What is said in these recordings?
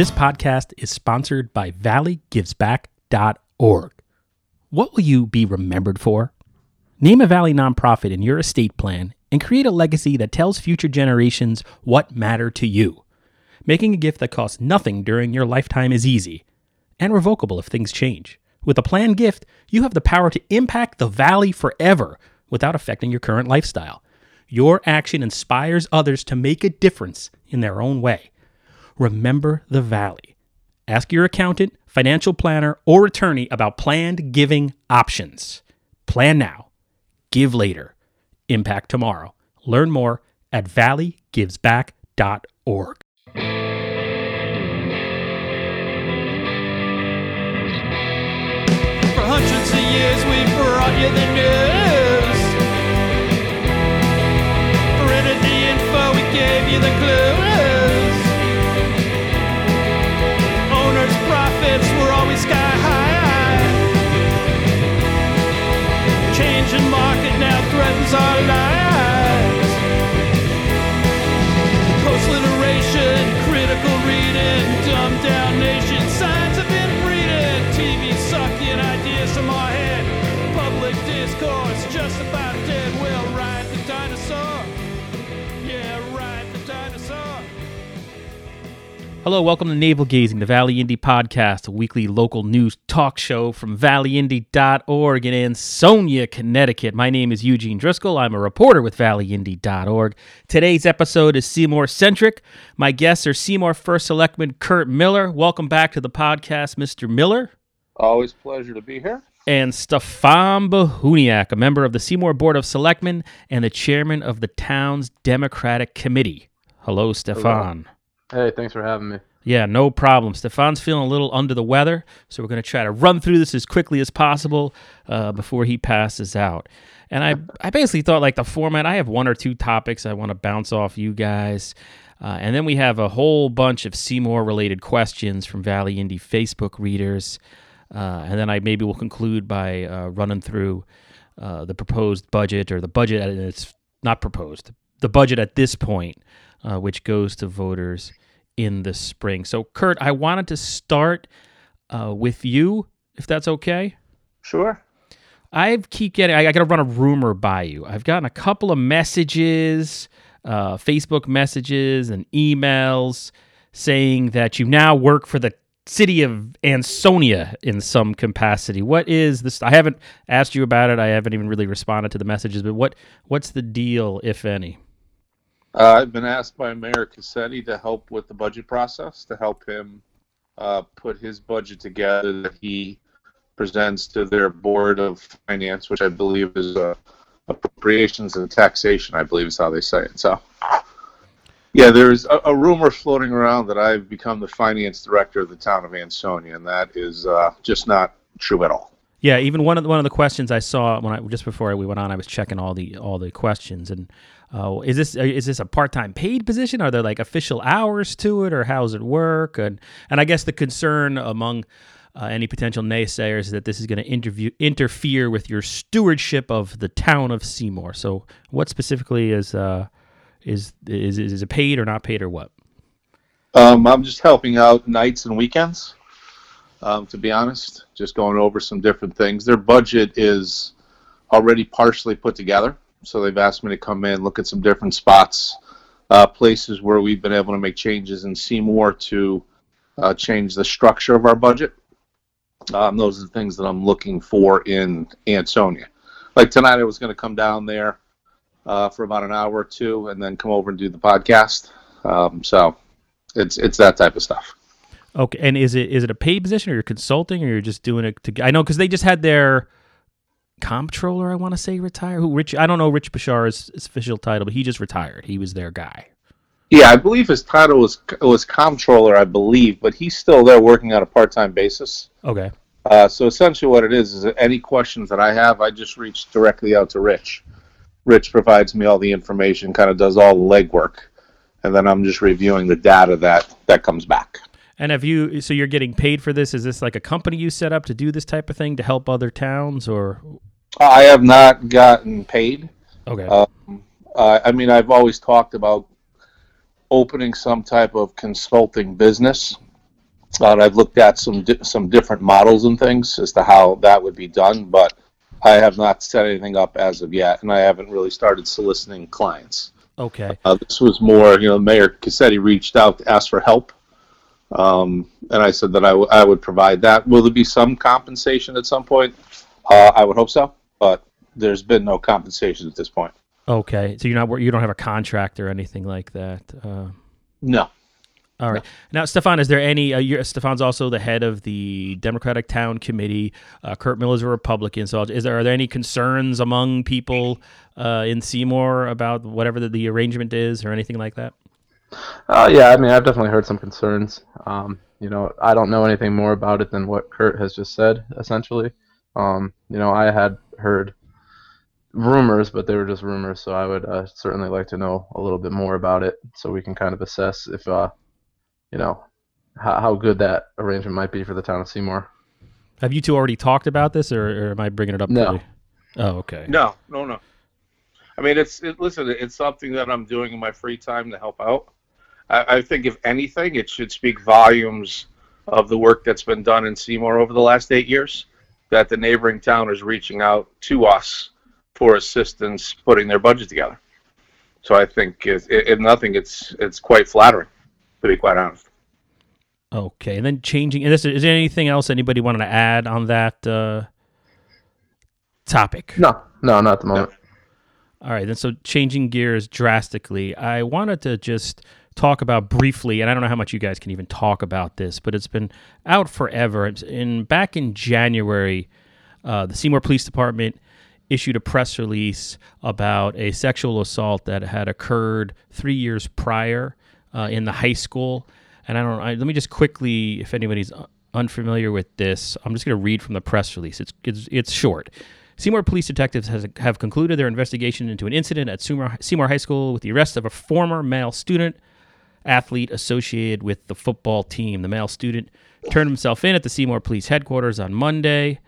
This podcast is sponsored by valleygivesback.org. What will you be remembered for? Name a Valley nonprofit in your estate plan and create a legacy that tells future generations what matter to you. Making a gift that costs nothing during your lifetime is easy and revocable if things change. With a planned gift, you have the power to impact the Valley forever without affecting your current lifestyle. Your action inspires others to make a difference in their own way. Remember the Valley. Ask your accountant, financial planner, or attorney about planned giving options. Plan now, give later, impact tomorrow. Learn more at valleygivesback.org. For hundreds of years we brought you the news. Printed the info, we gave you the clues. Hello, welcome to Navel Gazing, the Valley Indy Podcast, a weekly local news talk show from valleyindy.org in Ansonia, Connecticut. My name is Eugene Driscoll. I'm a reporter with valleyindy.org. Today's episode is Seymour centric. My guests are Seymour First Selectman Kurt Miller. Welcome back to the podcast, Mr. Miller. Always pleasure to be here. And Stefan Bohuniak, a member of the Seymour Board of Selectmen and the chairman of the town's Democratic Committee. Hello, Stefan. Hey, thanks for having me. Yeah, no problem. Stefan's feeling a little under the weather, so we're going to try to run through this as quickly as possible uh, before he passes out. And I, I basically thought like the format. I have one or two topics I want to bounce off you guys, uh, and then we have a whole bunch of Seymour related questions from Valley Indy Facebook readers, uh, and then I maybe will conclude by uh, running through uh, the proposed budget or the budget. It's not proposed. The budget at this point, uh, which goes to voters in the spring. So, Kurt, I wanted to start uh, with you, if that's okay. Sure. I keep getting. I, I got to run a rumor by you. I've gotten a couple of messages, uh, Facebook messages, and emails saying that you now work for the city of Ansonia in some capacity. What is this? I haven't asked you about it. I haven't even really responded to the messages. But what what's the deal, if any? Uh, I've been asked by Mayor Cassetti to help with the budget process, to help him uh, put his budget together that he presents to their Board of Finance, which I believe is uh, appropriations and taxation, I believe is how they say it. So, yeah, there's a, a rumor floating around that I've become the finance director of the town of Ansonia, and that is uh, just not true at all. Yeah, even one of the, one of the questions I saw when I just before we went on, I was checking all the all the questions, and uh, is this is this a part time paid position? Are there like official hours to it, or how does it work? And and I guess the concern among uh, any potential naysayers is that this is going to interfere with your stewardship of the town of Seymour. So, what specifically is uh, is is is it paid or not paid or what? Um, I'm just helping out nights and weekends. Um, to be honest, just going over some different things. Their budget is already partially put together, so they've asked me to come in, look at some different spots, uh, places where we've been able to make changes and see more to uh, change the structure of our budget. Um, those are the things that I'm looking for in Ansonia. Like tonight, I was going to come down there uh, for about an hour or two, and then come over and do the podcast. Um, so it's it's that type of stuff. Okay, and is it is it a paid position or you're consulting or you're just doing it to? I know because they just had their comptroller, I want to say, retire. Who Rich? I don't know Rich Bashar's official title, but he just retired. He was their guy. Yeah, I believe his title was was comptroller, I believe, but he's still there working on a part time basis. Okay. Uh, so essentially, what it is is any questions that I have, I just reach directly out to Rich. Rich provides me all the information, kind of does all the legwork, and then I'm just reviewing the data that that comes back. And have you? So you're getting paid for this? Is this like a company you set up to do this type of thing to help other towns, or? I have not gotten paid. Okay. Uh, I mean, I've always talked about opening some type of consulting business Uh, I've looked at some di- some different models and things as to how that would be done, but I have not set anything up as of yet, and I haven't really started soliciting clients. Okay. Uh, this was more, you know, Mayor Cassetti reached out to ask for help, um, and I said that I, w- I would provide that. Will there be some compensation at some point? Uh, I would hope so, but there's been no compensation at this point. Okay. So you're not you don't have a contract or anything like that. Uh, No. all right. Now, Stefan, is there any? Uh, you're, Stefan's also the head of the Democratic Town Committee. Uh, Kurt Miller's a Republican. So, is there are there any concerns among people uh, in Seymour about whatever the, the arrangement is or anything like that? Uh, yeah, I mean, I've definitely heard some concerns. Um, you know, I don't know anything more about it than what Kurt has just said, essentially. Um, you know, I had heard rumors, but they were just rumors, so I would uh, certainly like to know a little bit more about it so we can kind of assess if, uh, you know, how, how good that arrangement might be for the town of Seymour. Have you two already talked about this, or, or am I bringing it up? No. pretty- Oh, okay. No, no, no. I mean, it's it, listen. It's something that I'm doing in my free time to help out. I, I think, if anything, it should speak volumes of the work that's been done in Seymour over the last eight years. That the neighboring town is reaching out to us for assistance putting their budget together. So I think, if, if nothing, it's it's quite flattering, to be quite honest. Okay, and then changing. And this, is there anything else anybody wanted to add on that uh, topic? No, no, not at the moment. All right, then so changing gears drastically, I wanted to just talk about briefly, and I don't know how much you guys can even talk about this, but it's been out forever. In back in January, uh, the Seymour Police Department issued a press release about a sexual assault that had occurred three years prior uh, in the high school. And I don't. I, let me just quickly, if anybody's unfamiliar with this, I'm just going to read from the press release. It's it's, it's short. Seymour police detectives has, have concluded their investigation into an incident at Seymour, Seymour High School with the arrest of a former male student athlete associated with the football team. The male student turned himself in at the Seymour Police headquarters on Monday.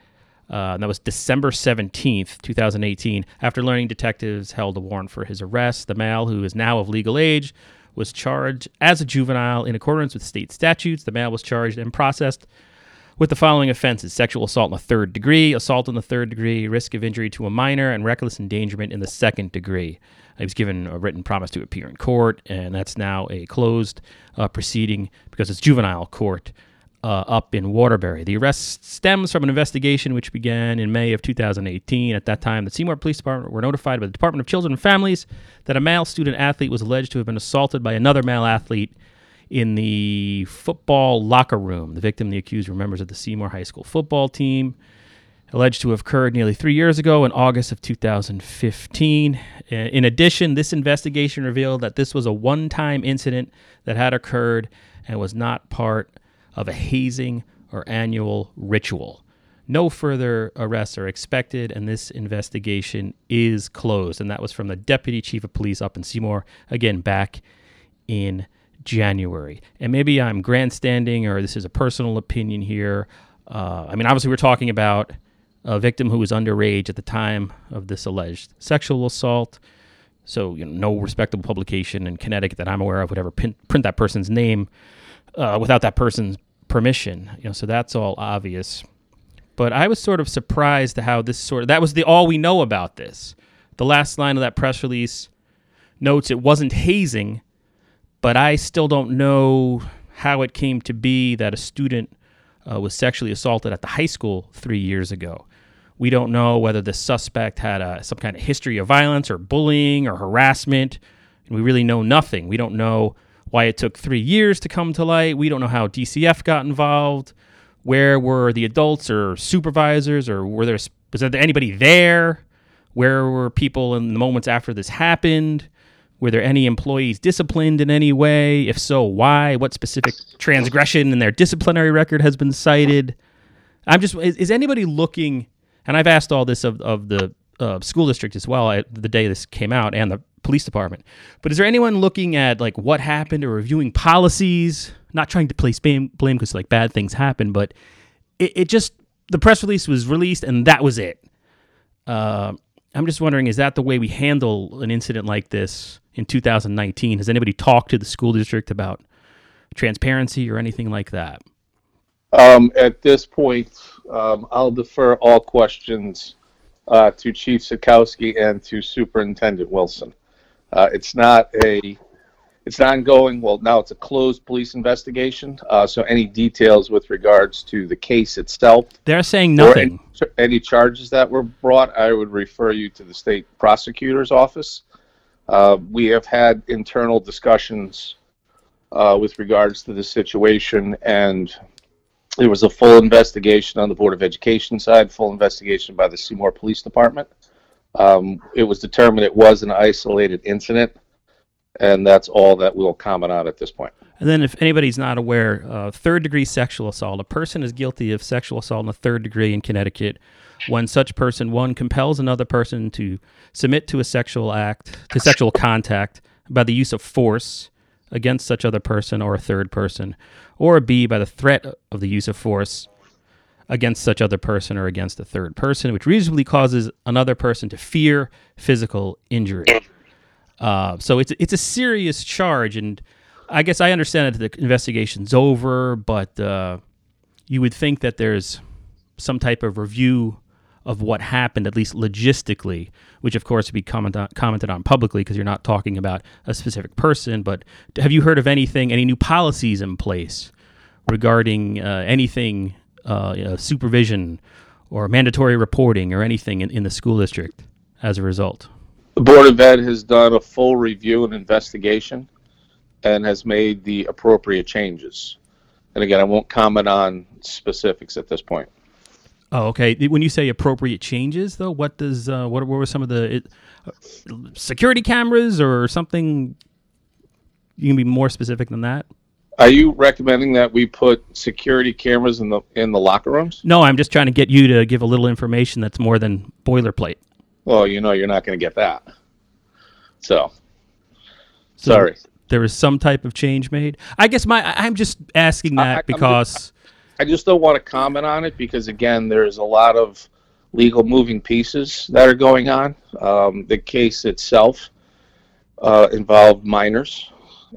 Uh, that was December 17th, 2018. After learning detectives held a warrant for his arrest, the male, who is now of legal age, was charged as a juvenile in accordance with state statutes. The male was charged and processed with the following offenses sexual assault in the third degree, assault in the third degree, risk of injury to a minor, and reckless endangerment in the second degree. He was given a written promise to appear in court, and that's now a closed uh, proceeding because it's juvenile court uh, up in Waterbury. The arrest stems from an investigation which began in May of 2018. At that time, the Seymour Police Department were notified by the Department of Children and Families that a male student athlete was alleged to have been assaulted by another male athlete in the football locker room. The victim, the accused, were members of the Seymour High School football team, alleged to have occurred nearly three years ago in August of 2015. Uh, In addition, this investigation revealed that this was a one time incident that had occurred and was not part of a hazing or annual ritual. No further arrests are expected, and this investigation is closed. And that was from the Deputy Chief of Police up in Seymour, again, back in January. And maybe I'm grandstanding or this is a personal opinion here. Uh, I mean, obviously, we're talking about a victim who was underage at the time of this alleged sexual assault. So, you know, no respectable publication in Connecticut that I'm aware of would ever pin, print that person's name uh, without that person's permission. You know, so that's all obvious. But I was sort of surprised to how this sort of that was the all we know about this. The last line of that press release notes it wasn't hazing, but I still don't know how it came to be that a student uh, was sexually assaulted at the high school three years ago. We don't know whether the suspect had a, some kind of history of violence or bullying or harassment. And we really know nothing. We don't know why it took three years to come to light. We don't know how DCF got involved. Where were the adults or supervisors, or were there was there anybody there? Where were people in the moments after this happened? Were there any employees disciplined in any way? If so, why? What specific transgression in their disciplinary record has been cited? I'm just is, is anybody looking? And I've asked all this of of the uh, school district as well at the day this came out and the police department. But is there anyone looking at like what happened or reviewing policies? Not trying to place blame blame because like bad things happen, but it, it just the press release was released and that was it. Uh, I'm just wondering, is that the way we handle an incident like this in 2019? Has anybody talked to the school district about transparency or anything like that? Um, at this point, um, I'll defer all questions uh, to Chief Satkowski and to Superintendent Wilson. Uh, it's not a, it's an ongoing. Well, now it's a closed police investigation. Uh, so any details with regards to the case itself They're saying or nothing. any, any charges that were brought, I would refer you to the state prosecutor's office. Uh, we have had internal discussions uh, with regards to the situation, and there was a full investigation on the Board of Education side, full investigation by the Seymour Police Department. Um, it was determined it was an isolated incident, and that's all that we'll comment on at this point. And then, if anybody's not aware, uh, third degree sexual assault. A person is guilty of sexual assault in the third degree in Connecticut when such person, one, compels another person to submit to a sexual act, to sexual contact by the use of force against such other person or a third person, or B, by the threat of the use of force against such other person or against a third person, which reasonably causes another person to fear physical injury. Uh, so it's it's a serious charge, and I guess I understand that the investigation's over, but uh, you would think that there's some type of review of what happened, at least logistically, which of course would be comment on, commented on publicly because you're not talking about a specific person. But have you heard of anything, any new policies in place regarding uh, anything, uh, you know, supervision or mandatory reporting or anything in, in the school district as a result? The Board of Ed has done a full review and investigation and has made the appropriate changes. And again, I won't comment on specifics at this point. Oh, okay. When you say appropriate changes, though, what does uh, what, what were some of the it, uh, security cameras or something? You can be more specific than that. Are you recommending that we put security cameras in the in the locker rooms? No, I'm just trying to get you to give a little information that's more than boilerplate. Well, you know you're not going to get that. So, So sorry. There was some type of change made. I guess my I- I'm just asking I- that just- because I just don't want to comment on it because again, there's a lot of legal moving pieces that are going on. Um, the case itself uh, involved minors,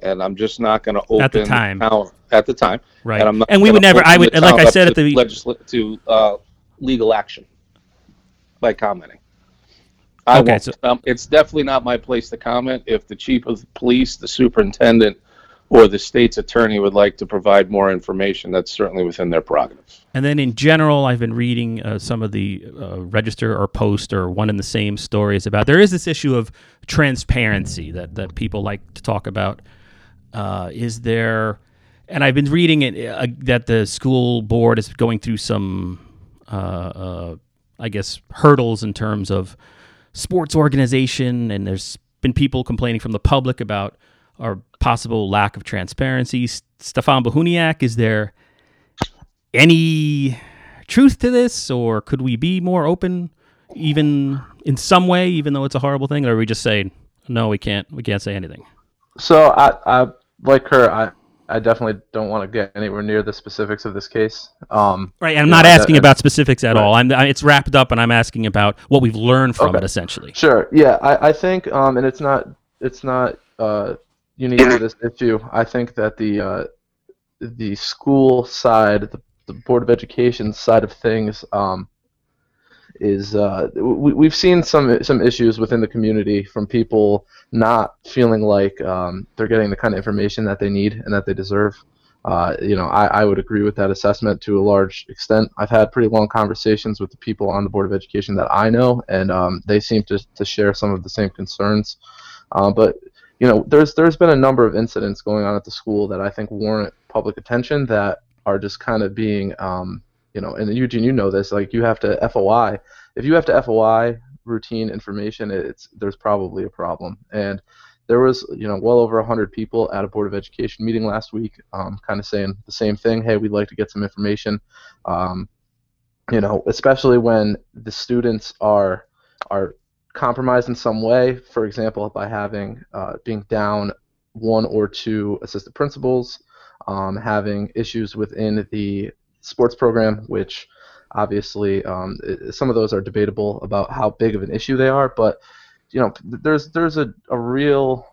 and I'm just not going to open At the time. town- at the time, right, and I'm not and we would never. I would like I said at the legisla- to uh, legal action by commenting. I Okay, won't. so- um, it's definitely not my place to comment. If the chief of police, the superintendent, or the state's attorney would like to provide more information, that's certainly within their prerogative. And then in general, I've been reading uh, some of the uh, register or post or one and the same stories about. There is this issue of transparency that, that people like to talk about. Uh, is there, and I've been reading it uh, that the school board is going through some, uh, uh, I guess, hurdles in terms of sports organization, and there's been people complaining from the public about our possible lack of transparency. Stefan Bohuniak, is there any truth to this, or could we be more open, even in some way, even though it's a horrible thing, or are we just saying no, we can't, we can't say anything? So I, I like her. I, I definitely don't want to get anywhere near the specifics of this case. Um, Right, and I'm not that- asking about specifics at right. all. I'm, I, it's wrapped up, and I'm asking about what we've learned from Okay. it, essentially. Sure. Yeah, I, I think, um, and it's not it's not uh, unique to this issue. I think that the uh, the school side, the, the board of education side of things, um, is uh, we, we've seen some some issues within the community from people not feeling like um, they're getting the kind of information that they need and that they deserve. Uh, you know, I, I would agree with that assessment to a large extent. I've had pretty long conversations with the people on the Board of Education that I know, and um, they seem to, to share some of the same concerns. Uh, but you know, there's there's been a number of incidents going on at the school that I think warrant public attention that are just kind of being, um, you know, and Eugene, you know this, like you have to FOI. If you have to FOI routine information, it's there's probably a problem. And there was, you know, well over 100 people at a Board of Education meeting last week, um, kind of saying the same thing. Hey, we'd like to get some information. Um, you know, especially when the students are are compromised in some way. For example, by having uh, being down one or two assistant principals, um, having issues within the sports program, which obviously um, some of those are debatable about how big of an issue they are, but you know, there's there's a, a real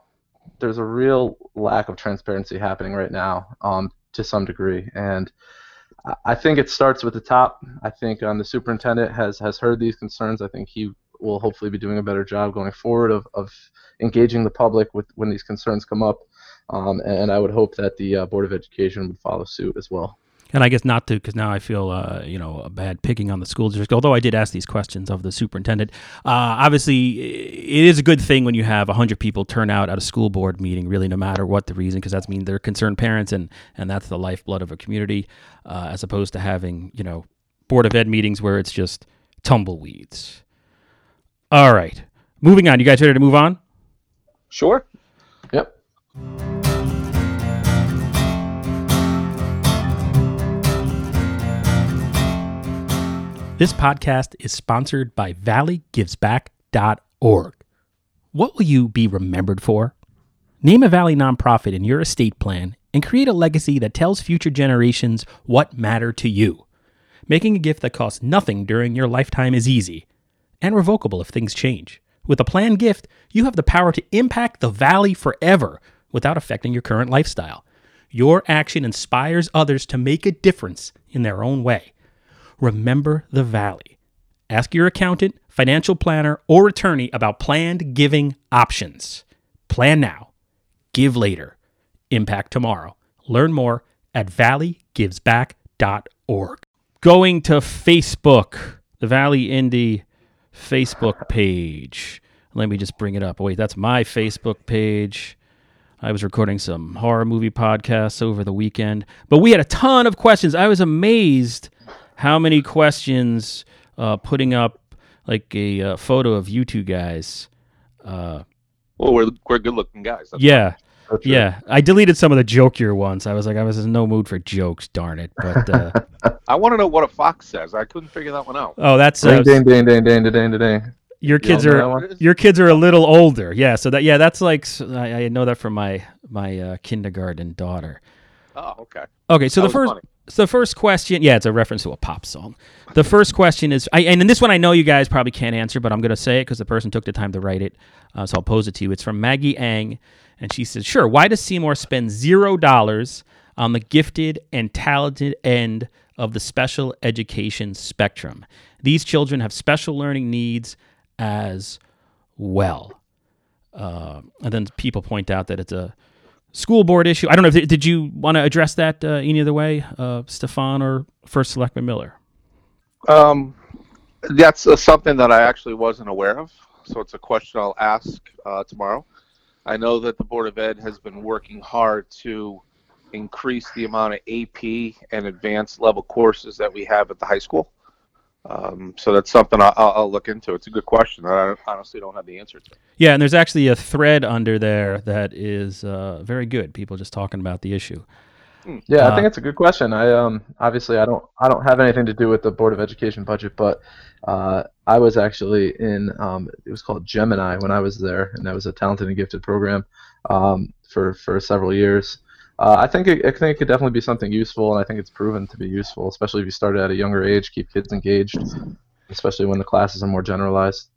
there's a real lack of transparency happening right now um, to some degree, and I- I think it starts with the top. I think um, the superintendent has has heard these concerns. I think he will hopefully be doing a better job going forward of, of engaging the public with when these concerns come up. Um, and I would hope that the uh, Board of Education would follow suit as well. And I guess not to, because now I feel, uh, you know, a bad picking on the school district. Although I did ask these questions of the superintendent. Uh, obviously, it is a good thing when you have hundred people turn out at a school board meeting, really, no matter what the reason, because that means they're concerned parents, and and that's the lifeblood of a community, uh, as opposed to having, you know, board of ed meetings where it's just tumbleweeds. All right, moving on. You guys ready to move on? Sure. Yep. This podcast is sponsored by valleygivesback.org. What will you be remembered for? Name a Valley nonprofit in your estate plan and create a legacy that tells future generations what matter to you. Making a gift that costs nothing during your lifetime is easy and revocable if things change. With a planned gift, you have the power to impact the valley forever without affecting your current lifestyle. Your action inspires others to make a difference in their own way. Remember the Valley. Ask your accountant, financial planner, or attorney about planned giving options. Plan now, give later, impact tomorrow. Learn more at valleygivesback.org. Going to Facebook, the Valley Indy Facebook page. Let me just bring it up. Wait, that's my Facebook page. I was recording some horror movie podcasts over the weekend, but we had a ton of questions. I was amazed how many questions uh, putting up like a uh, photo of you two guys. Uh, Well, we're we're good looking guys. That's yeah, So true. yeah. I deleted some of the jokier ones. I was like, I was in no mood for jokes. Darn it! But uh, I want to know what a fox says. I couldn't figure that one out. oh, that's Ding, uh, ding, ding, ding, ding, ding, ding, ding. your kids You are that one? What is- your kids are a little older. Yeah, so that yeah, that's like I know that from my my uh, kindergarten daughter. Oh, okay. Okay, so That the first funny. so the first question, yeah, it's a reference to a pop song. The first question is, I, and in this one I know you guys probably can't answer, but I'm going to say it because the person took the time to write it, uh, so I'll pose it to you. It's from Maggie Yang, and she says, "Sure, why does Seymour spend zero dollars on the gifted and talented end of the special education spectrum? These children have special learning needs as well." Uh, and then people point out that it's a school board issue. I don't know. If, did you want to address that uh, any other way, uh, Stefan or First Selectman Miller? Um, that's uh, something that I actually wasn't aware of. So it's a question I'll ask uh, tomorrow. I know that the Board of Ed has been working hard to increase the amount of AP and advanced level courses that we have at the high school. Um, so that's something I'll, I'll look into. It's a good question. I honestly don't have the answer to. Yeah, and there's actually a thread under there that is uh, very good. People just talking about the issue. Yeah, Uh, I think it's a good question. I um obviously I don't I don't have anything to do with the Board of Education budget, but uh, I was actually in um it was called Gemini when I was there, and that was a talented and gifted program um for for several years. Uh, I think it, I think it could definitely be something useful, and I think it's proven to be useful, especially if you start at a younger age, keep kids engaged, especially when the classes are more generalized.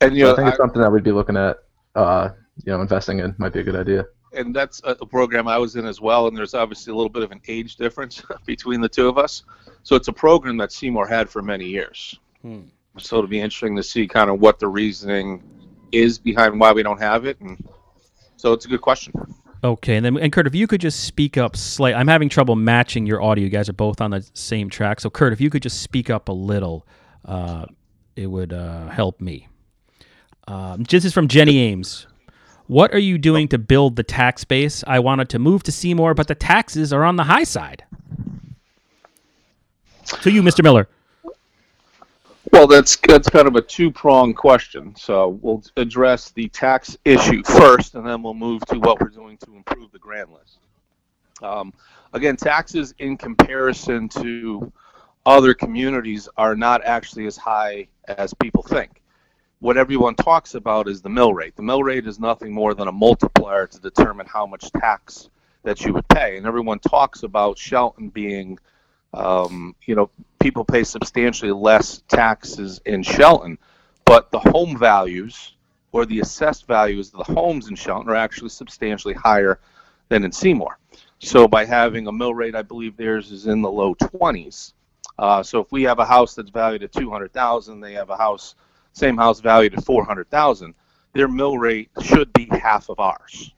And you So know, I think it's I- something that we'd be looking at, uh, you know, investing in might be a good idea. and that's a program I was in as well. And there's obviously a little bit of an age difference between the two of us. So it's a program that Seymour had for many years. Hmm. So it'll be interesting to see kind of what the reasoning is behind why we don't have it. And so it's a good question. Okay, and then and Kurt, if you could just speak up slightly, I'm having trouble matching your audio. You guys are both on the same track, so Kurt, if you could just speak up a little, uh, it would uh, help me. Um, this is from Jenny Ames. What are you doing to build the tax base? I wanted to move to Seymour, but the taxes are on the high side. To you, Mr. Miller. Well, that's that's kind of a two-pronged question. So we'll address the tax issue first, and then we'll move to what we're doing to improve the grand list. Um, again, taxes in comparison to other communities are not actually as high as people think. What everyone talks about is the mill rate. The mill rate is nothing more than a multiplier to determine how much tax that you would pay. And everyone talks about Shelton being, um, you know, people pay substantially less taxes in Shelton, but the home values or the assessed values of the homes in Shelton are actually substantially higher than in Seymour. So by having a mill rate, I believe theirs is in the low 20s. Uh, so if we have a house that's valued at 200,000, they have a house, same house valued at 400,000, their mill rate should be half of ours.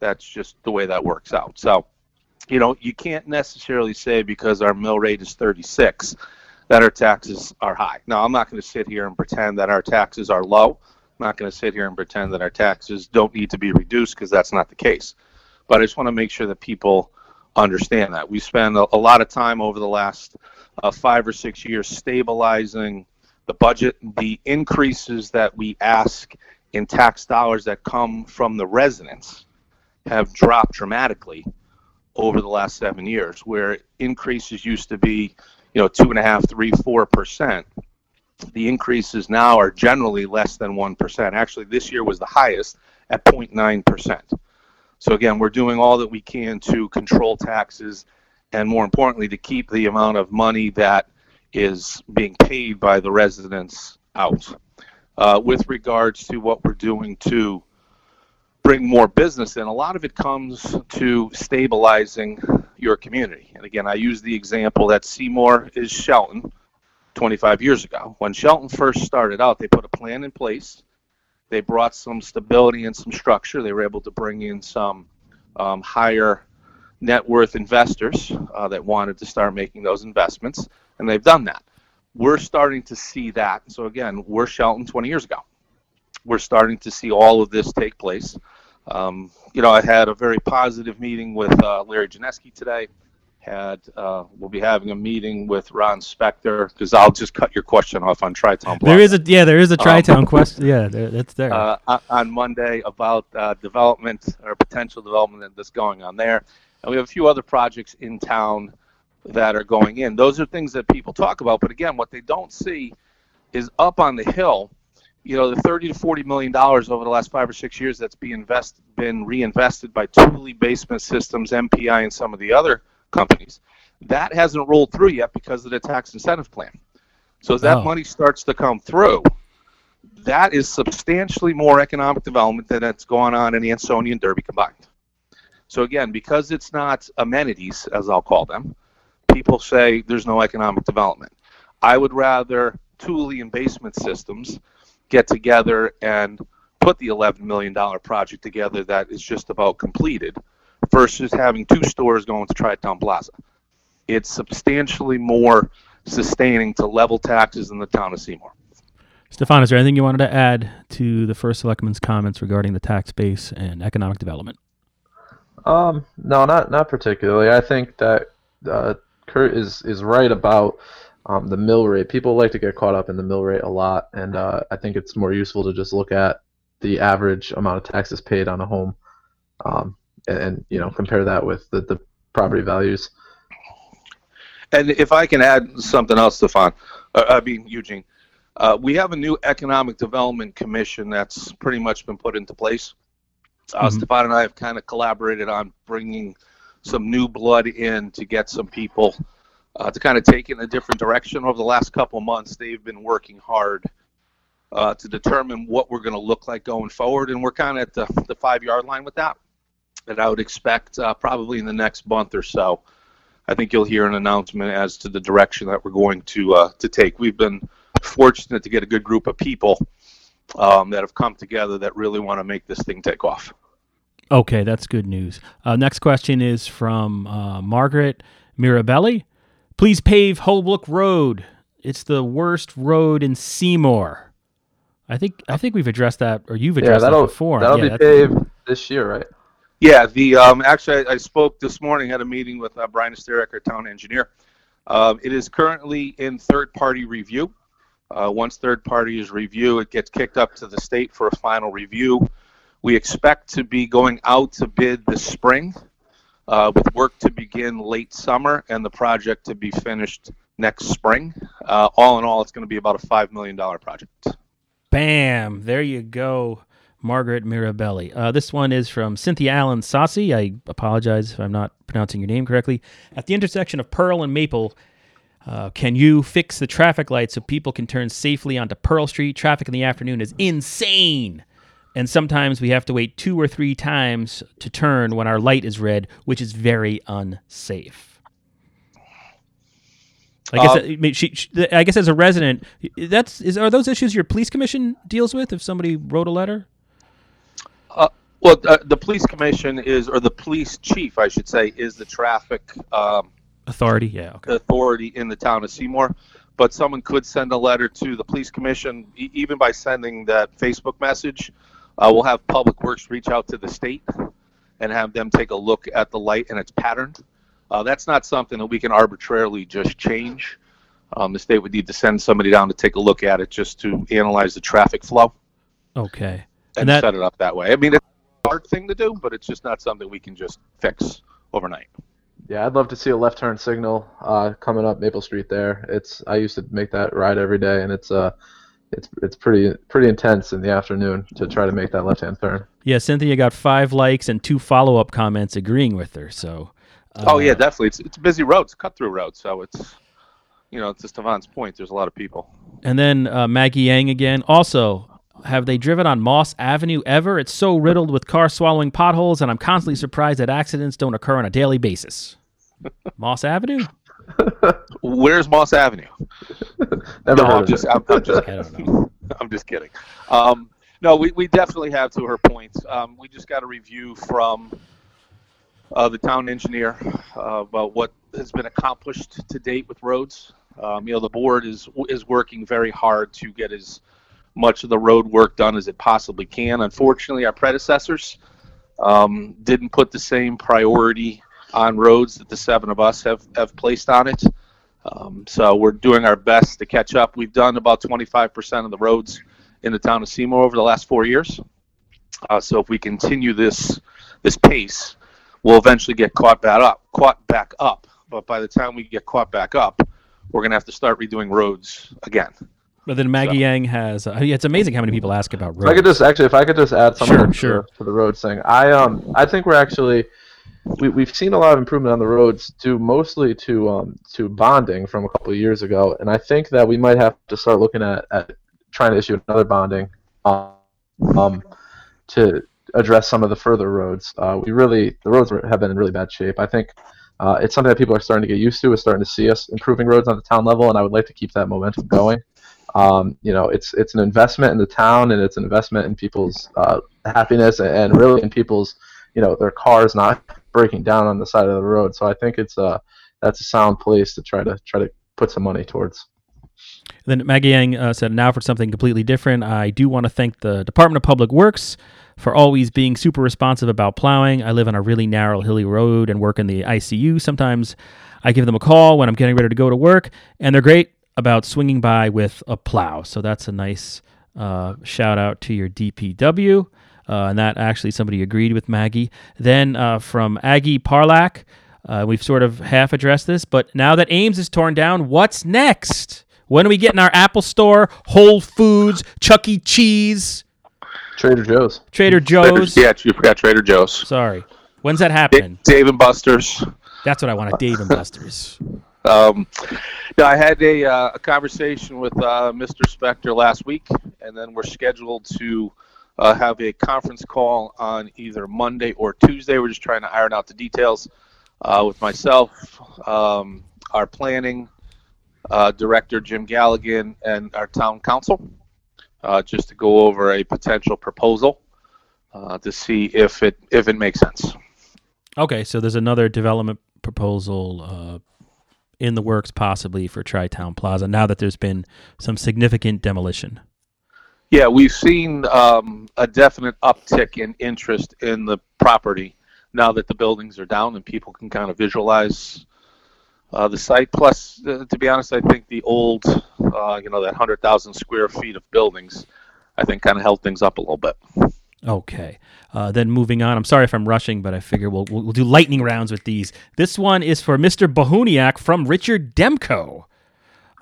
That's just the way that works out. So, you know, you can't necessarily say because our mill rate is 36 that our taxes are high. Now, I'm not going to sit here and pretend that our taxes are low. I'm not going to sit here and pretend that our taxes don't need to be reduced because that's not the case. But I just want to make sure that people understand that. We spend a, a lot of time over the last uh, five or six years stabilizing the budget. The increases that we ask in tax dollars that come from the residents have dropped dramatically over the last seven years, where increases used to be, you know, two and a half, three, four percent. The increases now are generally less than one percent. Actually, this year was the highest at 0.9 percent. So again, we're doing all that we can to control taxes and more importantly, to keep the amount of money that is being paid by the residents out. Uh, with regards to what we're doing to bring more business in, a lot of it comes to stabilizing your community. And again, I use the example that Seymour is Shelton 25 years ago. When Shelton first started out, they put a plan in place. They brought some stability and some structure. They were able to bring in some um, higher net worth investors uh, that wanted to start making those investments, and they've done that. We're starting to see that. So again, we're Shelton 20 years ago. We're starting to see all of this take place. Um, you know, I had a very positive meeting with uh, Larry Janesky today. Had uh, we'll be having a meeting with Ron Spector because I'll just cut your question off on Tri-Town. There is a yeah, there is a Tri-Town um, question. Yeah, there, that's there. Uh, on Monday about uh, development or potential development that's going on there and we have a few other projects in town that are going in. Those are things that people talk about, but again, what they don't see is up on the hill. You know, the 30 to 40 million dollars over the last five or six years that's invest, been reinvested by Thule Basement Systems, MPI, and some of the other companies. That hasn't rolled through yet because of the tax incentive plan. So as that oh. money starts to come through, that is substantially more economic development than that's going on in Ansonia and Derby combined. So again, because it's not amenities, as I'll call them, people say there's no economic development. I would rather Thule and Basement Systems get together and put the $11 million project together that is just about completed versus having two stores going to Tri-Town Plaza. It's substantially more sustaining to level taxes in the town of Seymour. Stefan, is there anything you wanted to add to the first selectman's comments regarding the tax base and economic development? Um, no, not not particularly. I think that uh, Kurt is is right about um, the mill rate. People like to get caught up in the mill rate a lot, and uh, I think it's more useful to just look at the average amount of taxes paid on a home, um, and, and, you know compare that with the, the property values. And if I can add something else, Stefan, uh, I mean Eugene, uh, we have a new economic development commission that's pretty much been put into place. Uh, mm-hmm. Stefan and I have kind of collaborated on bringing some new blood in to get some people uh, to kind of take it in a different direction. Over the last couple months, they've been working hard uh, to determine what we're going to look like going forward, and we're kind of at the, the five yard line with that. And I would expect uh, probably in the next month or so, I think you'll hear an announcement as to the direction that we're going to uh, to take. We've been fortunate to get a good group of people um, that have come together that really want to make this thing take off. Okay, that's good news. Uh, next question is from uh, Margaret Mirabelli. Please pave Holbrook Road. It's the worst road in Seymour. I think I think we've addressed that, or you've addressed yeah, that before. That'll yeah, be paved this year, right? Yeah, the um, actually I, I, spoke this morning. at a meeting with uh, Brian Esterek, our town engineer. Um, it is currently in third-party review. Uh, once third party is review, it gets kicked up to the state for a final review. We expect to be going out to bid this spring, uh, with work to begin late summer and the project to be finished next spring. Uh, all in all, it's going to be about a $5 million project. Bam! There you go. Margaret Mirabelli. Uh, this one is from Cynthia Allen Saucy. I apologize if I'm not pronouncing your name correctly. At the intersection of Pearl and Maple, uh, can you fix the traffic lights so people can turn safely onto Pearl Street? Traffic in the afternoon is insane. And sometimes we have to wait two or three times to turn when our light is red, which is very unsafe. I guess, Um, I, mean, she, she- I guess as a resident, that's is are those issues your police commission deals with? If somebody wrote a letter, Well, uh, the police commission is, or the police chief, I should say, is the traffic um, authority, yeah, okay, authority in the town of Seymour. But someone could send a letter to the police commission, e- even by sending that Facebook message. Uh, we'll have Public Works reach out to the state and have them take a look at the light and its pattern. Uh, that's not something that we can arbitrarily just change. Um, the state would need to send somebody down to take a look at it just to analyze the traffic flow okay. and, And that- set it up that way. I mean, it's a hard thing to do, but it's just not something we can just fix overnight. Yeah, I'd love to see a left turn signal uh, coming up Maple Street there. It's I used to make that ride every day, and it's uh, it's it's pretty pretty intense in the afternoon to try to make that left hand turn. Yeah, Cynthia got five likes and two follow up comments agreeing with her. So, uh, Oh yeah, definitely. It's it's a busy road. It's a cut through road, so it's you know, it's to Stefan's point. There's a lot of people. And then uh, Maggie Yang again. Also, have they driven on Moss Avenue ever? It's so riddled with car swallowing potholes, and I'm constantly surprised that accidents don't occur on a daily basis. Moss Avenue? Where's Moss Avenue? Never no, heard I'm of just it. I'm, I'm just I don't know. I'm just kidding. Um, no, we, we definitely have to her points. Um, we just got a review from uh, the town engineer uh, about what has been accomplished to date with roads. Um, you know, the board is is working very hard to get as much of the road work done as it possibly can. Unfortunately, our predecessors um, didn't put the same priority on roads that the seven of us have, have placed on it. Um, so we're doing our best to catch up. We've done about 25% of the roads in the town of Seymour over the last four years. Uh, so if we continue this this pace, we'll eventually get caught back up. Caught back up. But by the time we get caught back up, we're gonna have to start redoing roads again. But then Maggie Yang has. Uh, yeah, it's amazing how many people ask about If I could just actually, if I could just add something Sure, to, sure. to the roads thing, I um I think we're actually we we've seen a lot of improvement on the roads due mostly to um to bonding from a couple of years ago, and I think that we might have to start looking at, at trying to issue another bonding um, um to address some of the further roads. Uh, we really the roads have been in really bad shape. I think. Uh, it's something that people are starting to get used to. Is starting to see us improving roads on the town level, and I would like to keep that momentum going. Um, you know, it's it's an investment in the town, and it's an investment in people's uh, happiness, and, and really in people's, you know, their cars not breaking down on the side of the road. So I think it's uh that's a sound place to try to try to put some money towards. And Then Maggie Yang uh, said, now for something completely different. I do want to thank the Department of Public Works for always being super responsive about plowing. I live on a really narrow, hilly road and work in the ICU. Sometimes I give them a call when I'm getting ready to go to work, and they're great about swinging by with a plow. So that's a nice uh, shout out to your DPW. Uh, and that actually somebody agreed with Maggie. Then uh, from Aggie Parlak, uh, we've sort of half addressed this, but now that Ames is torn down, what's next? When are we getting our Apple Store, Whole Foods, Chuck E. Cheese, Trader Joe's. Trader Trader, Joe's? yeah, you forgot Trader Joe's. Sorry. When's that Da- happening? Dave and Buster's. That's what I want. Dave and Buster's. Um, no, I had a, uh, a conversation with uh, Mr. Spector last week, and then we're scheduled to uh, have a conference call on either Monday or Tuesday. We're just trying to iron out the details uh, with myself, um, our planning uh, director Jim Galligan, and our town counsel, uh, just to go over a potential proposal uh, to see if it if it makes sense. Okay, so there's another development proposal uh, in the works, possibly for Tri Town Plaza. Now that there's been some significant demolition. Yeah, we've seen um, a definite uptick in interest in the property now that the buildings are down and people can kind of visualize uh, the site. Plus, uh, to be honest, I think the old, uh, you know, that 100,000 square feet of buildings, I think kind of held things up a little bit. Okay. Uh, then moving on. I'm sorry if I'm rushing, but I figure we'll, we'll, we'll do lightning rounds with these. This one is for Mr. Bohuniak from Richard Demko.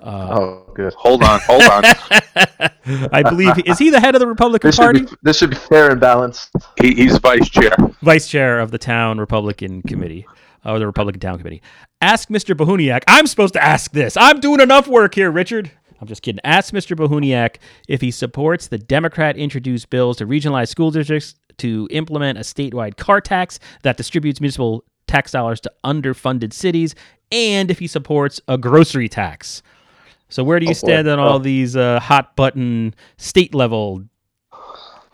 Oh, good. Hold on, hold on. I believe is he the head of the Republican This should Party, be this should be fair and balanced. he, he's vice chair. vice chair of the town Republican Committee uh, or the Republican Town Committee. Ask Mr. Bohuniak. I'm supposed to ask this. I'm doing enough work here, Richard. I'm just kidding. Ask Mr. Bohuniak if he supports the Democrat introduced bills to regionalize school districts to implement a statewide car tax that distributes municipal tax dollars to underfunded cities, and if he supports a grocery tax. So, where do you Oh, boy. stand on all these uh, hot button state level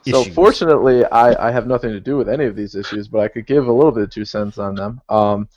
So issues? fortunately, I, I have nothing to do with any of these issues, but I could give a little bit of two cents on them. Um,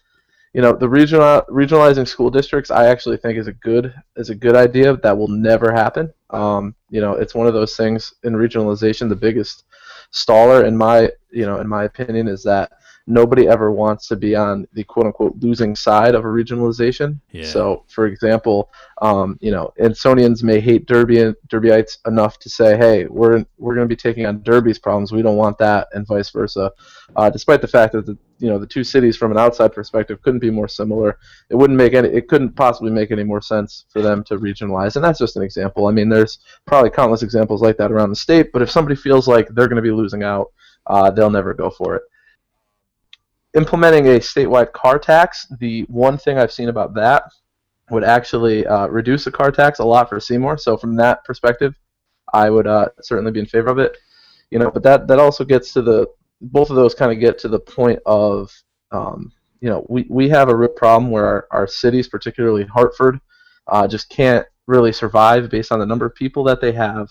you know, the regional regionalizing school districts, I actually think is a good is a good idea. That will never happen. Um, you know, it's one of those things in regionalization. The biggest staller, in my you know, in my opinion, is that nobody ever wants to be on the quote unquote losing side of a regionalization. Yeah. So, for example, um, you know, Ansonians may hate Derby Derbyites enough to say, "Hey, we're we're going to be taking on Derby's problems. We don't want that," and vice versa. Uh, despite the fact that the you know the two cities from an outside perspective couldn't be more similar, it wouldn't make any. It couldn't possibly make any more sense for them to regionalize. And that's just an example. I mean, there's probably countless examples like that around the state. But if somebody feels like they're going to be losing out, uh, they'll never go for it implementing a statewide car tax, the one thing I've seen about that would actually uh, reduce the car tax a lot for Seymour. So from that perspective, I would uh, certainly be in favor of it. You know, but that that also gets to the both of those kind of get to the point of um, you know we, we have a real problem where our, our cities, particularly Hartford, uh, just can't really survive based on the number of people that they have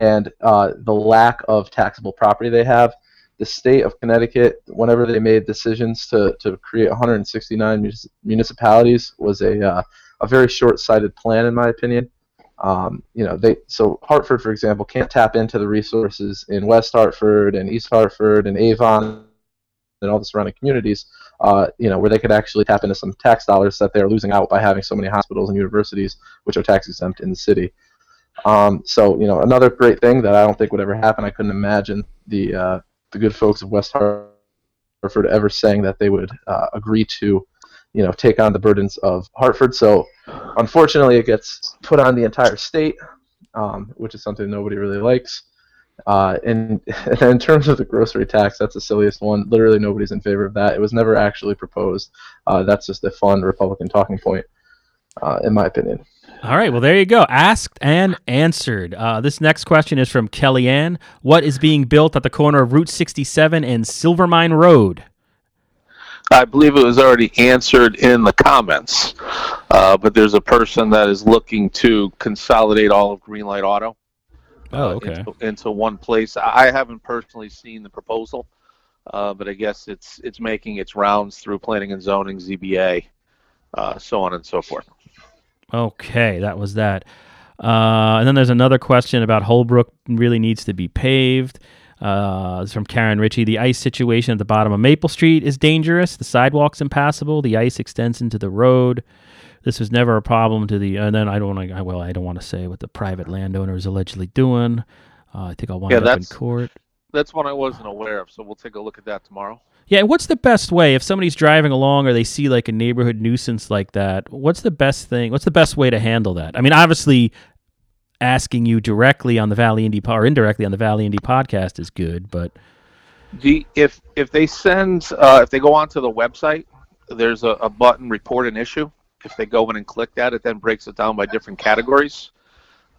and uh, the lack of taxable property they have the state of Connecticut, whenever they made decisions to, to create 169 munis- municipalities, was a uh, a very short-sighted plan, in my opinion. Um, you know, they so Hartford, for example, can't tap into the resources in West Hartford and East Hartford and Avon and all the surrounding communities. Uh, you know, where they could actually tap into some tax dollars that they're losing out by having so many hospitals and universities, which are tax exempt in the city. Um, so, you know, another great thing that I don't think would ever happen. I couldn't imagine the uh, the good folks of West Hartford ever saying that they would uh, agree to, you know, take on the burdens of Hartford. So, unfortunately, it gets put on the entire state, um, which is something nobody really likes. Uh, and, and in terms of the grocery tax, that's the silliest one. Literally, nobody's in favor of that. It was never actually proposed. Uh, that's just a fun Republican talking point, uh, in my opinion. All right, well, there you go. Asked and answered. Uh, this next question is from Kellyanne. What is being built at the corner of Route 67 and Silvermine Road? I believe it was already answered in the comments, uh, but there's a person that is looking to consolidate all of Greenlight Auto Oh, uh, okay. into, into one place. I haven't personally seen the proposal, uh, but I guess it's it's making its rounds through planning and zoning, ZBA, uh, so on and so forth. Okay, that was that. Uh, and then there's another question about Holbrook really needs to be paved. Uh, it's from Karen Ritchie. The ice situation at the bottom of Maple Street is dangerous. The sidewalk's impassable. The ice extends into the road. This was never a problem to the. And then I don't want to. Well, I don't want to say what the private landowner is allegedly doing. Uh, I think I'll wind Yeah, up in court. That's one I wasn't aware of, so we'll take a look at that tomorrow. Yeah, and what's the best way if somebody's driving along or they see like a neighborhood nuisance like that? What's the best thing? What's the best way to handle that? I mean, obviously, asking you directly on the Valley Indy or indirectly on the Valley Indy podcast is good, but The if if they send uh, if they go onto the website, there's a, a button report an issue. If they go in and click that, it then breaks it down by different categories.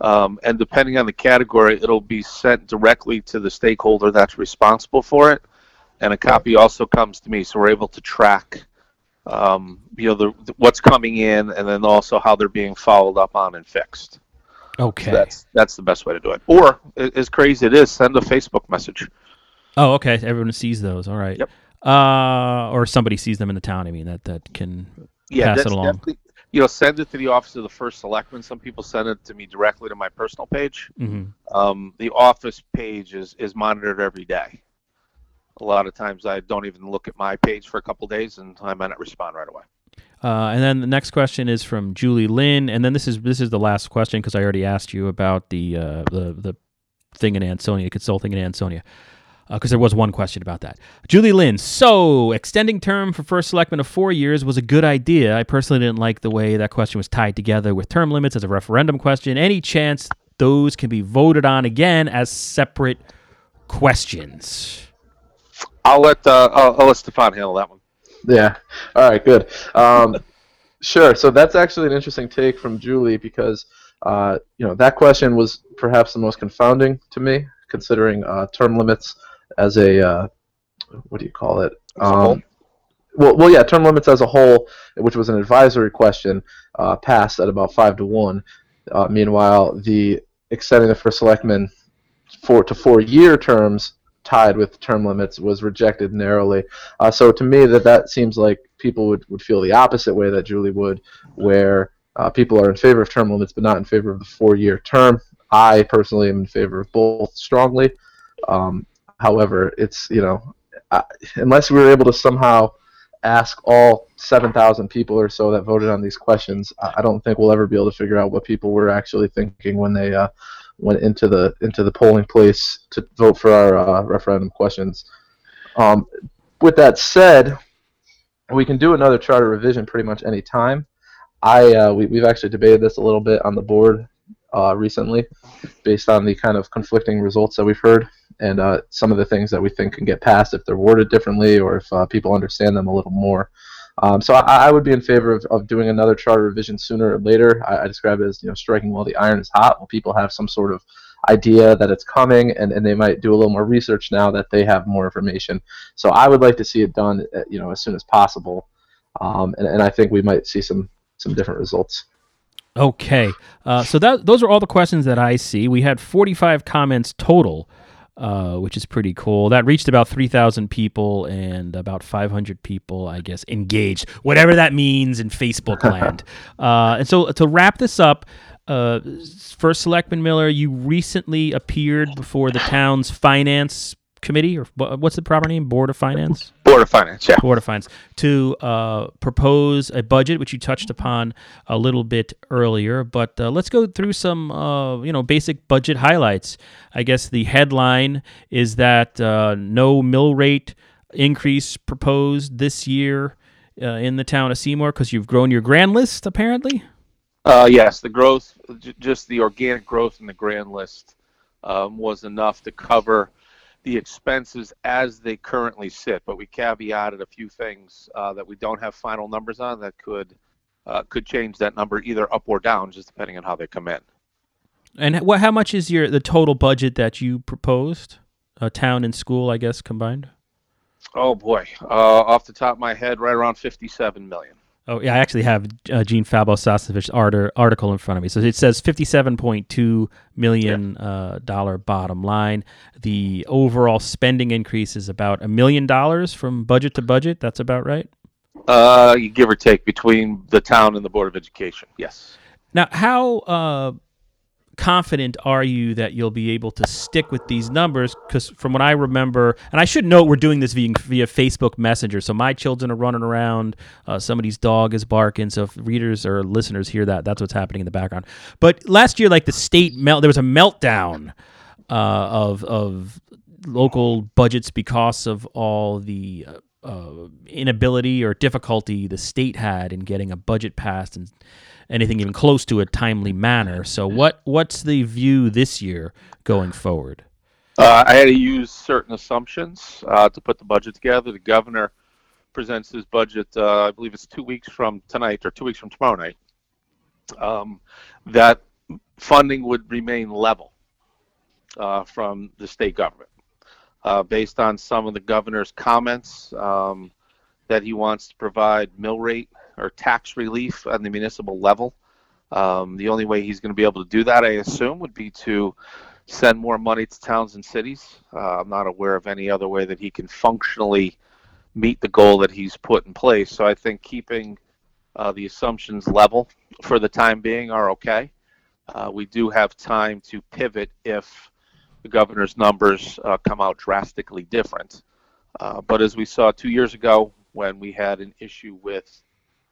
Um, and depending on the category, it'll be sent directly to the stakeholder that's responsible for it. And a copy also comes to me, so we're able to track, um, you know, the, the- what's coming in, and then also how they're being followed up on and fixed. okay. That's that's the best way to do it. Or, as crazy as it is, send a Facebook message. oh, okay. Everyone sees those. All right. Yep. Uh, or somebody sees them in the town. I mean, that that can. yeah, pass it that's along. definitely you know send it to the office of the first selectman. Some people send it to me directly to my personal page. mhm. Um, the office page is is monitored every day. A lot of times I don't even look at my page for a couple days, and I might not respond right away. Uh, and then the next question is from Julie Lynn, and then this is this is the last question because I already asked you about the uh, the the thing in Ansonia, consulting in Ansonia, because there was one question about that. Julie Lynn, so extending term for first selectman of four years was a good idea. I personally didn't like the way that question was tied together with term limits as a referendum question. Any chance those can be voted on again as separate questions? I'll let uh, I'll, I'll let Stefan handle that one. Yeah. All right. Good. Um, sure. So that's actually an interesting take from Julie because Uh, you know, that question was perhaps the most confounding to me, considering uh, term limits as a uh, what do you call it? Whole? well, well, yeah, term limits as a whole, which was an advisory question, uh, passed at about five to one. Uh, meanwhile, the extending the first selectman four to four-year terms tied with term limits was rejected narrowly. Uh, so to me, that that seems like people would, would feel the opposite way that Julie would, where uh, people are in favor of term limits but not in favor of the four-year term. I personally am in favor of both strongly. Um, however, it's you know, I, unless we were able to somehow ask all 7,000 people or so that voted on these questions, I I don't think we'll ever be able to figure out what people were actually thinking when they uh, went into the into the polling place to vote for our uh, referendum questions. Um, with that said, we can do another charter revision pretty much any time. I uh, we, we've actually debated this a little bit on the board uh, recently, based on the kind of conflicting results that we've heard and uh, some of the things that we think can get passed if they're worded differently or if uh, people understand them a little more. Um, so I, I would be in favor of, of doing another charter revision sooner or later. I, I describe it as you know striking while the iron is hot, while people have some sort of idea that it's coming, and, and they might do a little more research now that they have more information. So I would like to see it done, uh, you know, as soon as possible, um, and, and I think we might see some some different results. Okay, uh, so that those are all the questions that I see. We had 45 comments total, uh, which is pretty cool. That reached about 3,000 people and about 500 people, I guess, engaged, whatever that means in Facebook land. Uh, and so to wrap this up, uh, first Selectman Miller, you recently appeared before the town's finance committee, or what's the proper name? Board of Finance. Board of Finance, yeah. Board of Finance to uh, propose a budget, which you touched upon a little bit earlier. But uh, let's go through some, uh, you know, basic budget highlights. I guess the headline is that uh, no mill rate increase proposed this year uh, in the town of Seymour because you've grown your grand list, apparently. Uh, yes, the growth, j- just the organic growth in the grand list, um, was enough to cover the expenses as they currently sit. But we caveated a few things uh, that we don't have final numbers on that could uh, could change that number either up or down, just depending on how they come in. And what? How much is your the total budget that you proposed? Uh, town and school, I guess, combined. Oh boy, uh, off the top of my head, right around fifty-seven million. Oh yeah, I actually have uh, Jean Falbo-Sosnovich's arter, article in front of me. So it says fifty-seven point two million uh, dollar bottom line. The overall spending increase is about a million dollars from budget to budget. That's about right. Uh, give or take between the town and the Board of Education. Yes. Now, how uh, confident are you that you'll be able to stick with these numbers? Because from what I remember, and I should note, we're doing this via, via Facebook Messenger, so my children are running around. Uh, somebody's dog is barking. So if readers or listeners hear that, that's what's happening in the background. But last year, like the state melt, there was a meltdown uh, of of local budgets because of all the uh, uh, inability or difficulty the state had in getting a budget passed and anything even close to a timely manner. So what what's the view this year going forward? Uh, I had to use certain assumptions uh, to put the budget together. The governor presents his budget, uh, I believe it's two weeks from tonight or two weeks from tomorrow night. Um, that funding would remain level uh, from the state government. Uh, based on some of the governor's comments um, that he wants to provide mill rate or tax relief on the municipal level. Um, the only way he's going to be able to do that, I assume, would be to send more money to towns and cities. Uh, I'm not aware of any other way that he can functionally meet the goal that he's put in place. So I think keeping uh, the assumptions level for the time being are okay. Uh, we do have time to pivot if the governor's numbers uh, come out drastically different. Uh, but as we saw two years ago, when we had an issue with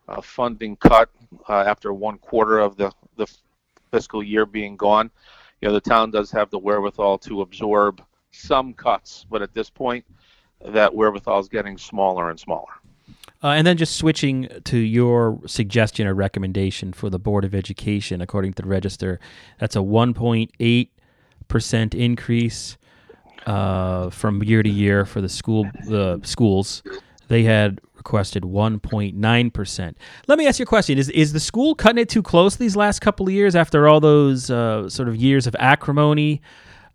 uh, funding cut uh, after one quarter of the, the fiscal year being gone, you know, the town does have the wherewithal to absorb some cuts, but at this point, that wherewithal is getting smaller and smaller. Uh, and then just switching to your suggestion or recommendation for the Board of Education, according to the Register, that's a 1.8 percent increase uh, from year to year for the school the schools. They had requested 1.9%. Let me ask you a question. Is, is the school cutting it too close these last couple of years after all those uh, sort of years of acrimony?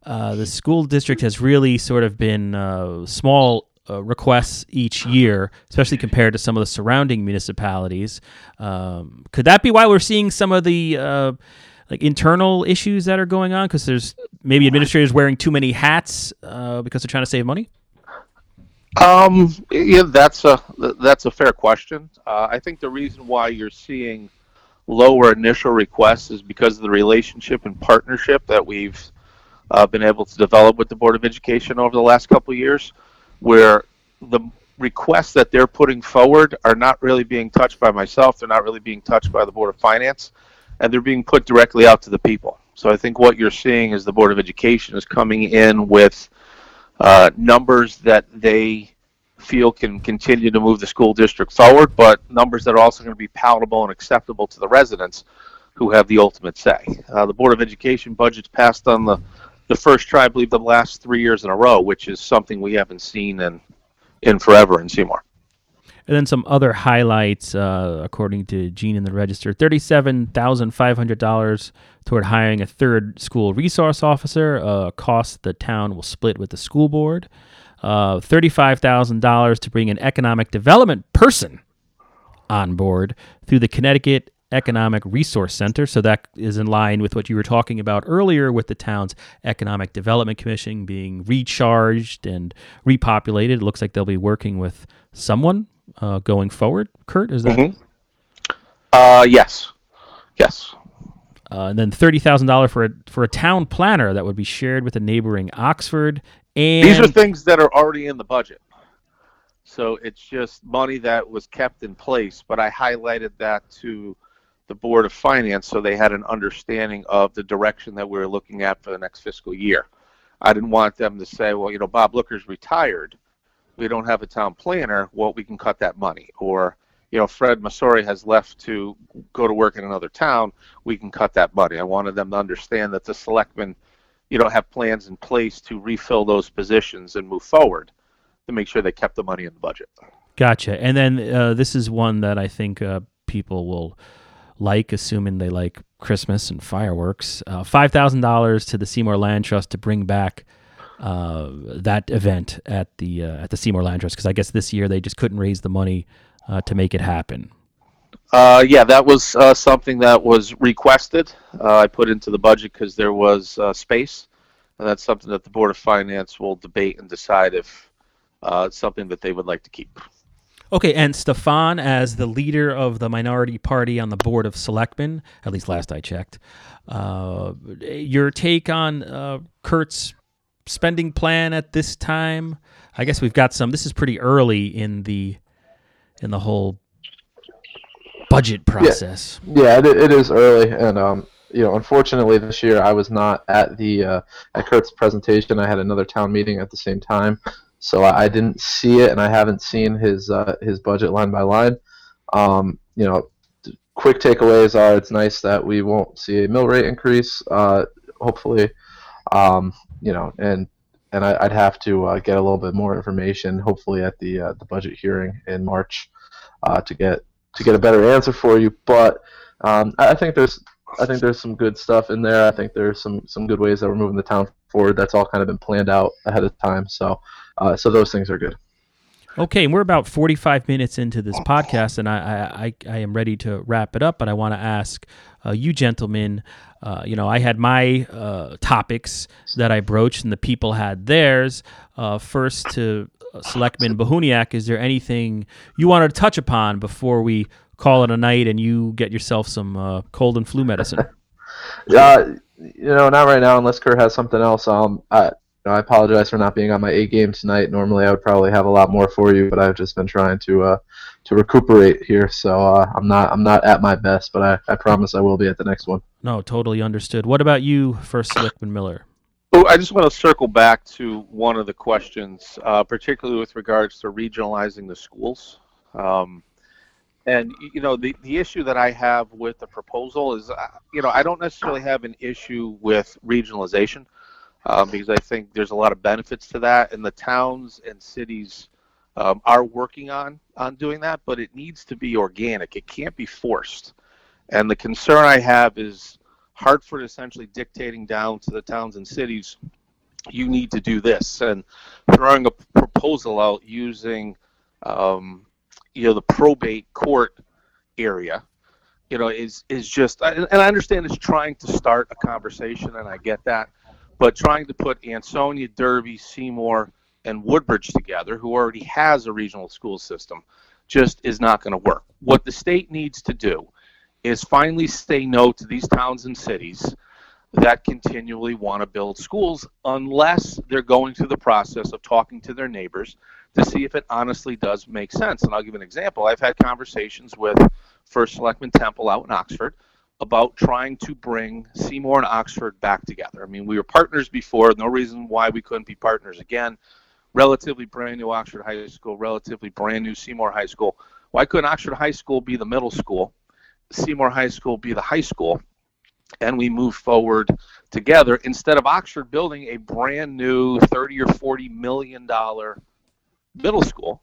Uh, the school district has really sort of been uh, small uh, requests each year, especially compared to some of the surrounding municipalities. Um, could that be why we're seeing some of the uh, like internal issues that are going on? Because there's maybe administrators wearing too many hats uh, because they're trying to save money. Um, yeah, that's a that's a fair question. Uh, I think the reason why you're seeing lower initial requests is because of the relationship and partnership that we've uh, been able to develop with the Board of Education over the last couple of years, where the requests that they're putting forward are not really being touched by myself. They're not really being touched by the Board of Finance, and they're being put directly out to the people. So I think what you're seeing is the Board of Education is coming in with uh, numbers that they feel can continue to move the school district forward, but numbers that are also going to be palatable and acceptable to the residents who have the ultimate say. Uh, the Board of Education budget's passed on the, the first try, I believe, the last three years in a row, which is something we haven't seen in, in forever in Seymour. And then some other highlights, uh, according to Jean in the Register: thirty-seven thousand five hundred dollars toward hiring a third school resource officer, a cost the town will split with the school board. Uh, thirty-five thousand dollars to bring an economic development person on board through the Connecticut Economic Resource Center. So that is in line with what you were talking about earlier with the town's Economic Development Commission being recharged and repopulated. It looks like they'll be working with someone uh, going forward. Kurt, is that? Mhm. Uh, yes, yes. Uh, and then thirty thousand dollars for a for a town planner that would be shared with the neighboring Oxford. And These are things that are already in the budget. So it's just money that was kept in place, but I highlighted that to the Board of Finance so they had an understanding of the direction that we were looking at for the next fiscal year. I didn't want them to say, well, you know, Bob Looker's retired. We don't have a town planner. Well, we can cut that money. Or, you know, Fred Masori has left to go to work in another town. We can cut that money. I wanted them to understand that the selectmen, you know, have plans in place to refill those positions and move forward to make sure they kept the money in the budget. Gotcha. And then uh, this is one that I think uh, people will like, assuming they like Christmas and fireworks. Uh, Five thousand dollars to the Seymour Land Trust to bring back uh, that event at the uh, at the Seymour Land Trust because I guess this year they just couldn't raise the money uh, to make it happen. Uh, yeah, that was uh, something that was requested. Uh, I put into the budget because there was uh, space, and that's something that the Board of Finance will debate and decide if uh, it's something that they would like to keep. Okay, and Stefan, as the leader of the minority party on the board of selectmen, at least last I checked, uh, your take on uh, Kurt's spending plan at this time? I guess we've got some. This is pretty early in the in the whole budget process. Yeah, it, it is early, and um, you know, unfortunately, this year I was not at the uh, at Kurt's presentation. I had another town meeting at the same time, so I, I didn't see it, and I haven't seen his uh, his budget line by line. Um, you know, quick takeaways are: it's nice that we won't see a mill rate increase. Uh, hopefully, um, you know, and and I, I'd have to uh, get a little bit more information, hopefully at the uh, the budget hearing in March, uh, to get to get a better answer for you. But um, I I think there's I think there's some good stuff in there. I think there's some some good ways that we're moving the town forward. That's all kind of been planned out ahead of time. So uh, so those things are good. Okay, and we're about 45 minutes into this podcast, and I, I, I, am ready to wrap it up. But I want to ask uh, you, gentlemen, uh, you know, I had my uh, topics that I broached, and the people had theirs. Uh, first, to uh, Selectman Bohuniak, is there anything you wanted to touch upon before we call it a night and you get yourself some uh, cold and flu medicine? Uh, you know, not right now unless Kurt has something else. Um, I, know, I apologize for not being on my A game tonight. Normally, I would probably have a lot more for you, but I've just been trying to uh, to recuperate here. So uh, I'm not I'm not at my best, but I, I promise I will be at the next one. No, totally understood. What about you, First Selectman Miller? Oh, I just want to circle back to one of the questions, uh, particularly with regards to regionalizing the schools. Um, and you know, the the issue that I have with the proposal is, uh, you know, I don't necessarily have an issue with regionalization um, because I think there's a lot of benefits to that, and the towns and cities um, are working on on doing that, but it needs to be organic. It can't be forced. And the concern I have is Hartford essentially dictating down to the towns and cities, you need to do this, and throwing a proposal out using, um, you know, the probate court area, you know, is is just, and I understand it's trying to start a conversation, and I get that, but trying to put Ansonia, Derby, Seymour, and Woodbridge together, who already has a regional school system, just is not going to work. What the state needs to do is finally say no to these towns and cities that continually want to build schools unless they're going through the process of talking to their neighbors to see if it honestly does make sense. And I'll give an example. I've had conversations with First Selectman Temple out in Oxford about trying to bring Seymour and Oxford back together. I mean, we were partners before, no reason why we couldn't be partners again. Relatively brand new Oxford High School, relatively brand new Seymour High School. Why couldn't Oxford High School be the middle school Seymour High School be the high school, and we move forward together instead of Oxford building a brand new 30 or 40 million dollar middle school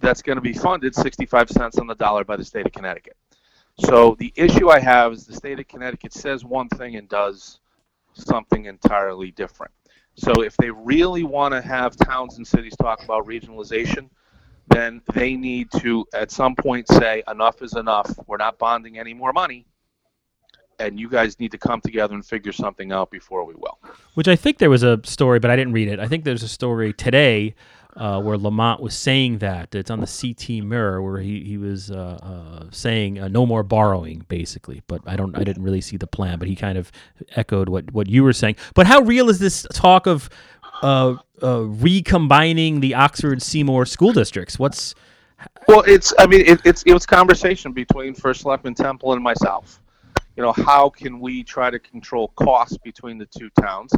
that's going to be funded 65 cents on the dollar by the state of Connecticut. So the issue I have is the state of Connecticut says one thing and does something entirely different. So if they really want to have towns and cities talk about regionalization, then they need to at some point say enough is enough. We're not bonding any more money. And you guys need to come together and figure something out before we will. Which I think there was a story, but I didn't read it. I think there's a story today uh, where Lamont was saying that. It's on the CT Mirror where he he was uh, uh, saying uh, no more borrowing, basically. But I don't, I didn't really see the plan. But he kind of echoed what what you were saying. But how real is this talk of recombining the Oxford Seymour school districts? What's well, it's I mean it, it's it was conversation between First Selectman Temple and myself. You know, how can we try to control costs between the two towns?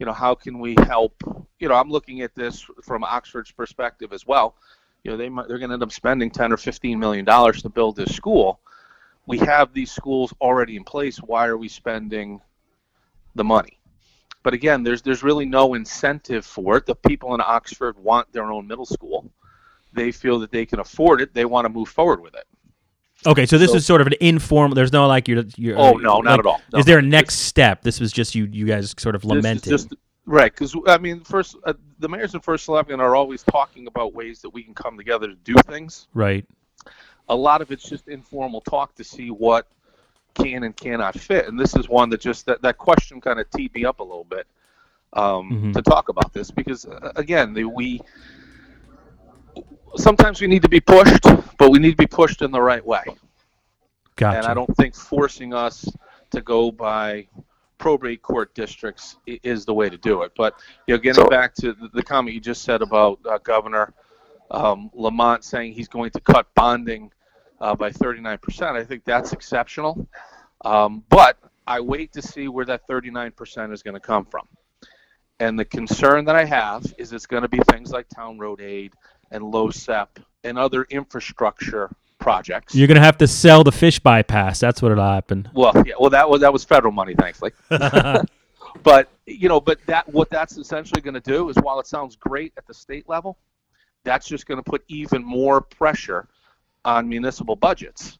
You know, how can we help? You know, I'm looking at this from Oxford's perspective as well. You know, they might, they're going to end up spending 10 or 15 million dollars to build this school. We have these schools already in place. Why are we spending the money? But again, there's there's really no incentive for it. The people in Oxford want their own middle school. They feel that they can afford it. They want to move forward with it. Okay, so this so, is sort of an informal. There's no like you're. you're oh no, like, not at all. No. Is there a next step? This was just you. You guys sort of lamenting. Just, right, because I mean, first uh, the mayors and first selectmen are always talking about ways that we can come together to do things. Right. A lot of it's just informal talk to see what can and cannot fit. And this is one that just that, that question kind of teed me up a little bit um, mm-hmm. to talk about this because uh, again, the, we sometimes we need to be pushed, but we need to be pushed in the right way. Gotcha. And I don't think forcing us to go by probate court districts is the way to do it. But you know, getting so, back to the, the, comment you just said about uh, Governor um, Lamont saying he's going to cut bonding uh, by 39%. I think that's exceptional. Um, but I wait to see where that 39% is going to come from. And the concern that I have is it's going to be things like town road aid and LoCIP and other infrastructure projects. You're going to have to sell the fish bypass. That's what it'll happen. Well, yeah. Well, that was that was federal money, thankfully. but you know, but that what that's essentially going to do is, while it sounds great at the state level, that's just going to put even more pressure on municipal budgets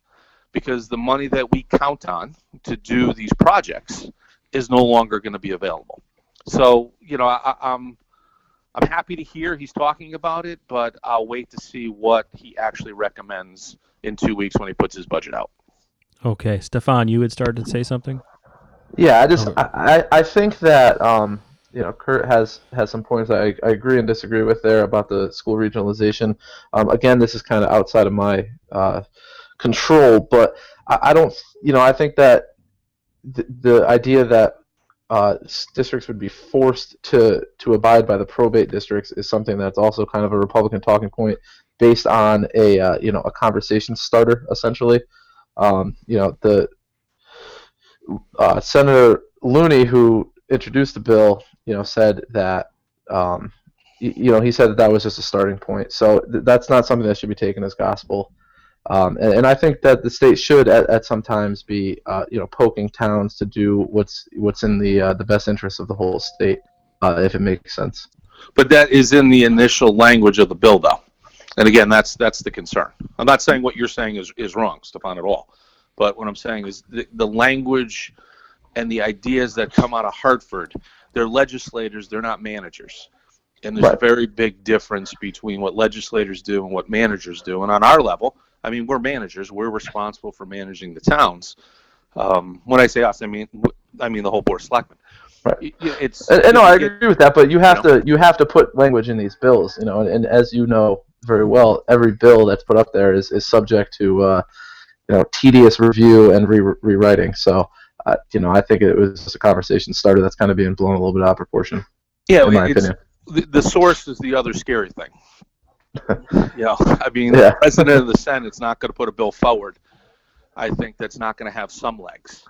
because the money that we count on to do these projects is no longer going to be available. So, you know, I, I'm I'm happy to hear he's talking about it, but I'll wait to see what he actually recommends in two weeks when he puts his budget out. Okay, Stefan, you had started to say something. Yeah, I just I, I think that um, you know, Kurt has has some points I, I agree and disagree with there about the school regionalization. Um, again, this is kind of outside of my uh, control, but I, I, don't, you know, I think that the, the idea that uh, districts would be forced to to abide by the probate districts is something that's also kind of a Republican talking point based on a uh, you know a conversation starter essentially. Um, you know the uh, Senator Looney who introduced the bill you know, said that, um, you, know, he said that that was just a starting point. So th- that's not something that should be taken as gospel. Um, and, and, I think that the state should, at, at some times, be, uh, you know, poking towns to do what's what's in the uh, the best interest of the whole state, uh, if it makes sense. But that is in the initial language of the bill, though. And again, that's that's the concern. I'm not saying what you're saying is, is wrong, Stefan, at all. But what I'm saying is the, the language and the ideas that come out of Hartford, they're legislators, they're not managers. And there's a very big difference between what legislators do and what managers do. And on our level, I mean, we're managers. We're responsible for managing the towns. Um, when I say us, I mean I mean the whole board of selectmen. Right. It's And, and no, I agree with that, but you have you to you have to put language in these bills, you know, and, and as you know very well, every bill that's put up there is, is subject to uh, you know tedious review and re- rewriting. So, uh, you know, I think it was just a conversation starter that's kind of being blown a little bit out of proportion, yeah, in my opinion. the, the source is the other scary thing. you know, I mean, Yeah. the president of the Senate's not going to put a bill forward. I think that's not going to have some legs.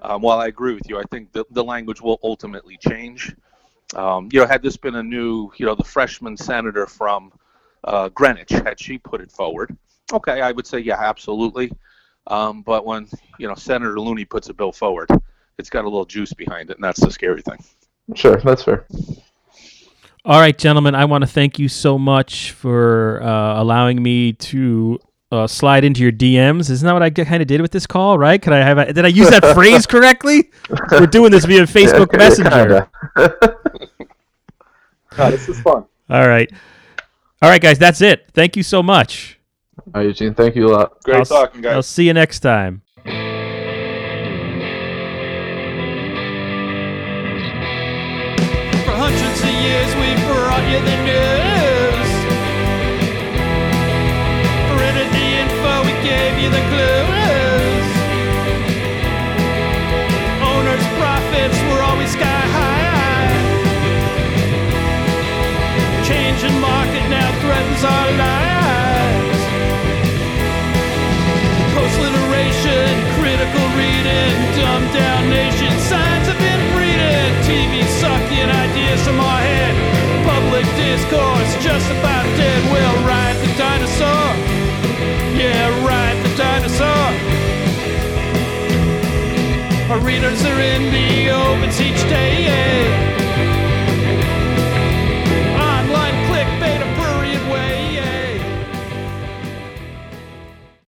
Um, while I agree with you, I think the, the language will ultimately change. Um, you know, had this been a new, you know, the freshman senator from uh, Greenwich, had she put it forward, okay, I would say, yeah, absolutely. Um, but when, you know, Senator Looney puts a bill forward, it's got a little juice behind it, and that's the scary thing. Sure, that's fair. All right, gentlemen, I want to thank you so much for uh, allowing me to uh, slide into your DMs. Isn't that what I kind of did with this call, right? Could I have? A, did I use that phrase correctly? We're doing this via Facebook Yeah, Messenger. kinda. this is fun. All right, all right, guys, that's it. Thank you so much. All right, Eugene, thank you a lot. Great I'll talking, guys. I'll see you next time. discourse just about dead. We'll ride the dinosaur. Yeah, ride the dinosaur. Our readers are in the opens each day. Yeah.